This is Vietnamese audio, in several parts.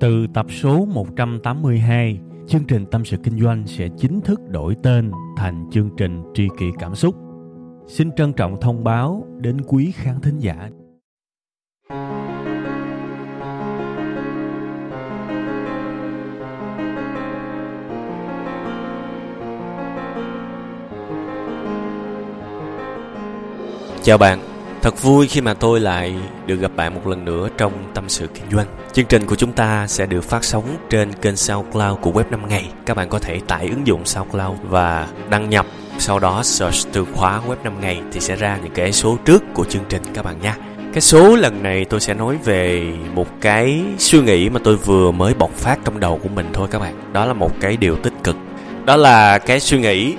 Từ tập số 182, chương trình Tâm sự Kinh doanh sẽ chính thức đổi tên thành chương trình Tri kỷ Cảm xúc. Xin trân trọng thông báo đến quý khán thính giả. Chào bạn, Thật vui khi mà tôi lại được gặp bạn một lần nữa trong tâm sự kinh doanh. Chương trình của chúng ta sẽ được phát sóng trên kênh SoundCloud của Web 5 ngày. Các bạn có thể tải ứng dụng SoundCloud và đăng nhập, sau đó search từ khóa Web 5 ngày thì sẽ ra những cái số trước của chương trình các bạn nha. Cái số lần này tôi sẽ nói về một cái suy nghĩ mà tôi vừa mới bộc phát trong đầu của mình thôi các bạn. Đó là một cái điều tích cực. Đó là cái suy nghĩ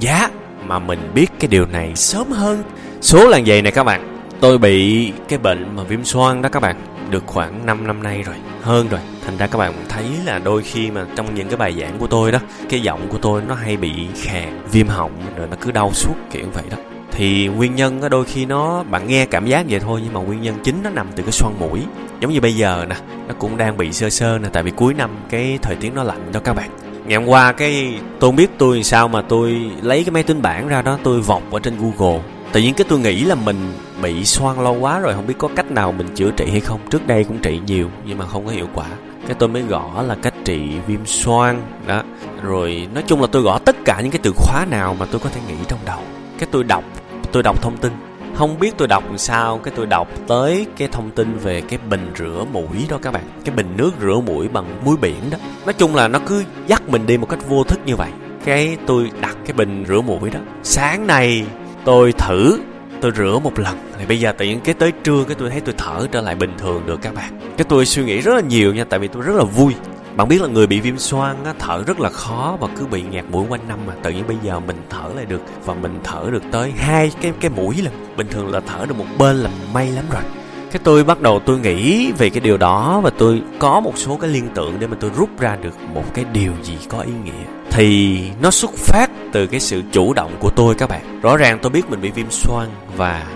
giá mà mình biết cái điều này sớm hơn Số là vậy này các bạn. Tôi bị cái bệnh mà viêm xoang đó các bạn. Được khoảng 5 năm nay rồi, Hơn rồi. Thành ra các bạn thấy là đôi khi mà trong những cái bài giảng của tôi đó, Cái giọng của tôi nó hay bị khàn Viêm họng, rồi nó cứ đau suốt kiểu vậy đó. Thì nguyên nhân đôi khi nó, bạn nghe cảm giác vậy thôi, nhưng mà nguyên nhân chính nó nằm từ cái xoang mũi. Giống như bây giờ nè, nó cũng đang bị sơ sơ nè, tại vì cuối năm cái thời tiết nó lạnh đó các bạn. Ngày hôm qua cái, tôi không biết tôi sao mà tôi lấy cái máy tính bảng ra đó, tôi vọc ở trên google tự nhiên cái tôi nghĩ là mình bị xoan lâu quá rồi, không biết có cách nào mình chữa trị hay không. Trước đây cũng trị nhiều, nhưng mà không có hiệu quả. Cái tôi mới gõ là cách trị viêm xoang, đó. Rồi, nói chung là tôi gõ tất cả những cái từ khóa nào mà tôi có thể nghĩ trong đầu. Cái tôi đọc tôi đọc thông tin. Không biết tôi đọc làm sao, cái tôi đọc tới cái thông tin về cái bình rửa mũi đó các bạn. Cái bình nước rửa mũi bằng muối biển đó. Nói chung là nó cứ dắt mình đi một cách vô thức như vậy. Cái tôi đặt cái bình rửa mũi đó. Sáng nay tôi thử tôi rửa một lần. Thì bây giờ tự nhiên cái tới trưa cái tôi thấy tôi thở trở lại bình thường được các bạn. Cái tôi suy nghĩ rất là nhiều nha tại vì tôi rất là vui. Bạn biết là người bị viêm xoang á, thở rất là khó và cứ bị nghẹt mũi quanh năm mà tự nhiên bây giờ mình thở lại được và mình thở được tới hai cái cái mũi lần. Bình thường là thở được một bên là may lắm rồi cái tôi bắt đầu tôi nghĩ về cái điều đó và tôi có một số cái liên tưởng để mà tôi rút ra được một cái điều gì có ý nghĩa. Thì nó xuất phát từ cái sự chủ động của tôi các bạn. Rõ ràng tôi biết mình bị viêm xoang và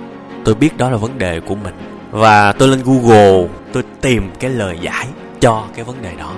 tôi biết đó là vấn đề của mình. Và tôi lên google, tôi tìm cái lời giải cho cái vấn đề đó.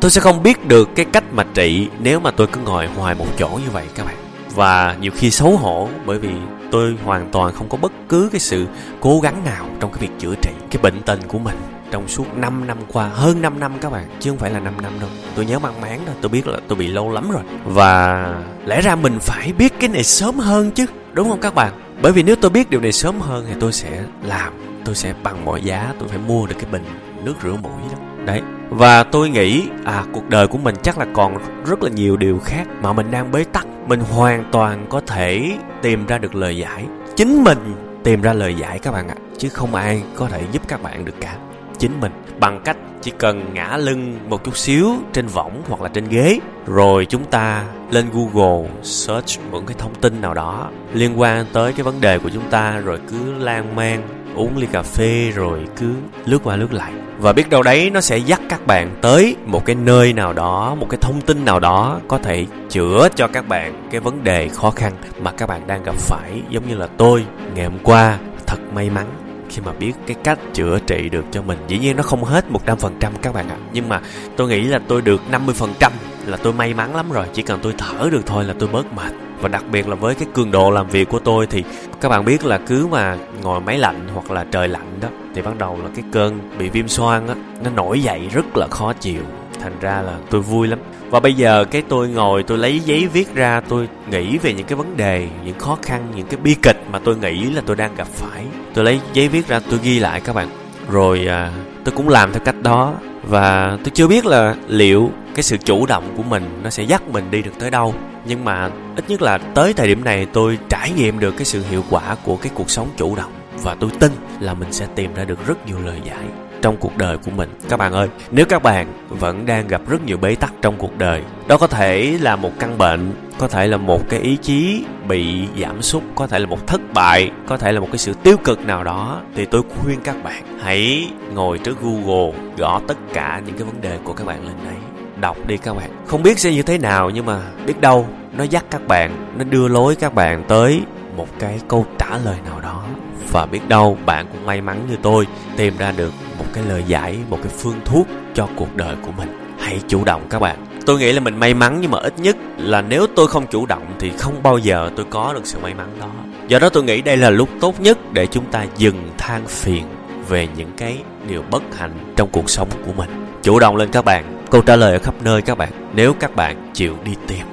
Tôi sẽ không biết được cái cách mà trị nếu mà tôi cứ ngồi hoài một chỗ như vậy các bạn. Và nhiều khi xấu hổ bởi vì tôi hoàn toàn không có bất cứ cái sự cố gắng nào trong cái việc chữa trị cái bệnh tình của mình. Trong suốt 5 năm qua, hơn 5 năm các bạn, chứ không phải là 5 năm đâu. Tôi nhớ mang máng đó, tôi biết là tôi bị lâu lắm rồi. Và lẽ ra mình phải biết cái này sớm hơn chứ, đúng không các bạn? Bởi vì nếu tôi biết điều này sớm hơn thì tôi sẽ làm, tôi sẽ bằng mọi giá, tôi phải mua được cái bình nước rửa mũi đó. Đấy và tôi nghĩ à cuộc đời của mình chắc là còn rất là nhiều điều khác mà mình đang bế tắc. Mình hoàn toàn có thể tìm ra được lời giải. Chính mình tìm ra lời giải các bạn ạ, chứ không ai có thể giúp các bạn được cả. Chính mình, bằng cách chỉ cần ngã lưng một chút xíu trên võng hoặc là trên ghế, rồi chúng ta lên google search một cái thông tin nào đó liên quan tới cái vấn đề của chúng ta, rồi cứ lan man uống ly cà phê rồi cứ lướt qua lướt lại. Và biết đâu đấy, nó sẽ dắt các bạn tới một cái nơi nào đó, một cái thông tin nào đó có thể chữa cho các bạn cái vấn đề khó khăn mà các bạn đang gặp phải. Giống như là tôi, ngày hôm qua, thật may mắn khi mà biết cái cách chữa trị được cho mình. Dĩ nhiên nó không hết một trăm phần trăm các bạn ạ. Nhưng mà tôi nghĩ là tôi được 50% là tôi may mắn lắm rồi. Chỉ cần tôi thở được thôi là tôi bớt mệt. Và đặc biệt là với cái cường độ làm việc của tôi thì các bạn biết là cứ mà ngồi máy lạnh hoặc là trời lạnh đó thì bắt đầu là cái cơn bị viêm xoang á nó nổi dậy rất là khó chịu. Thành ra là tôi vui lắm. Và bây giờ cái tôi ngồi tôi lấy giấy viết ra tôi nghĩ về những cái vấn đề những khó khăn những cái bi kịch mà tôi nghĩ là tôi đang gặp phải. Tôi lấy giấy viết ra tôi ghi lại các bạn. Rồi à, tôi cũng làm theo cách đó. Và tôi chưa biết là liệu cái sự chủ động của mình nó sẽ dắt mình đi được tới đâu. Nhưng mà ít nhất là tới thời điểm này tôi trải nghiệm được cái sự hiệu quả của cái cuộc sống chủ động. Và tôi tin là mình sẽ tìm ra được rất nhiều lời giải trong cuộc đời của mình. Các bạn ơi, nếu các bạn vẫn đang gặp rất nhiều bế tắc trong cuộc đời, đó có thể là một căn bệnh, có thể là một cái ý chí bị giảm sút, có thể là một thất bại, có thể là một cái sự tiêu cực nào đó, thì tôi khuyên các bạn hãy ngồi trước google gõ tất cả những cái vấn đề của các bạn lên đấy đọc đi các bạn. Không biết sẽ như thế nào, nhưng mà biết đâu nó dắt các bạn, nó đưa lối các bạn tới một cái câu trả lời nào đó. Và biết đâu bạn cũng may mắn như tôi, tìm ra được một cái lời giải, một cái phương thuốc cho cuộc đời của mình. Hãy chủ động các bạn. Tôi nghĩ là mình may mắn nhưng mà ít nhất là nếu tôi không chủ động thì không bao giờ tôi có được sự may mắn đó. Do đó tôi nghĩ đây là lúc tốt nhất để chúng ta dừng than phiền về những cái điều bất hạnh trong cuộc sống của mình. Chủ động lên các bạn câu trả lời ở khắp nơi các bạn nếu các bạn chịu đi tìm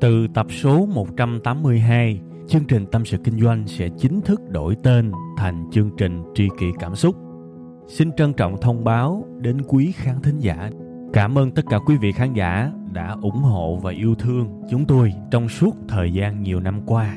Từ tập số 182, chương trình Tâm sự Kinh doanh sẽ chính thức đổi tên thành chương trình Tri kỷ Cảm xúc. Xin trân trọng thông báo đến quý khán thính giả. Cảm ơn tất cả quý vị khán giả đã ủng hộ và yêu thương chúng tôi trong suốt thời gian nhiều năm qua.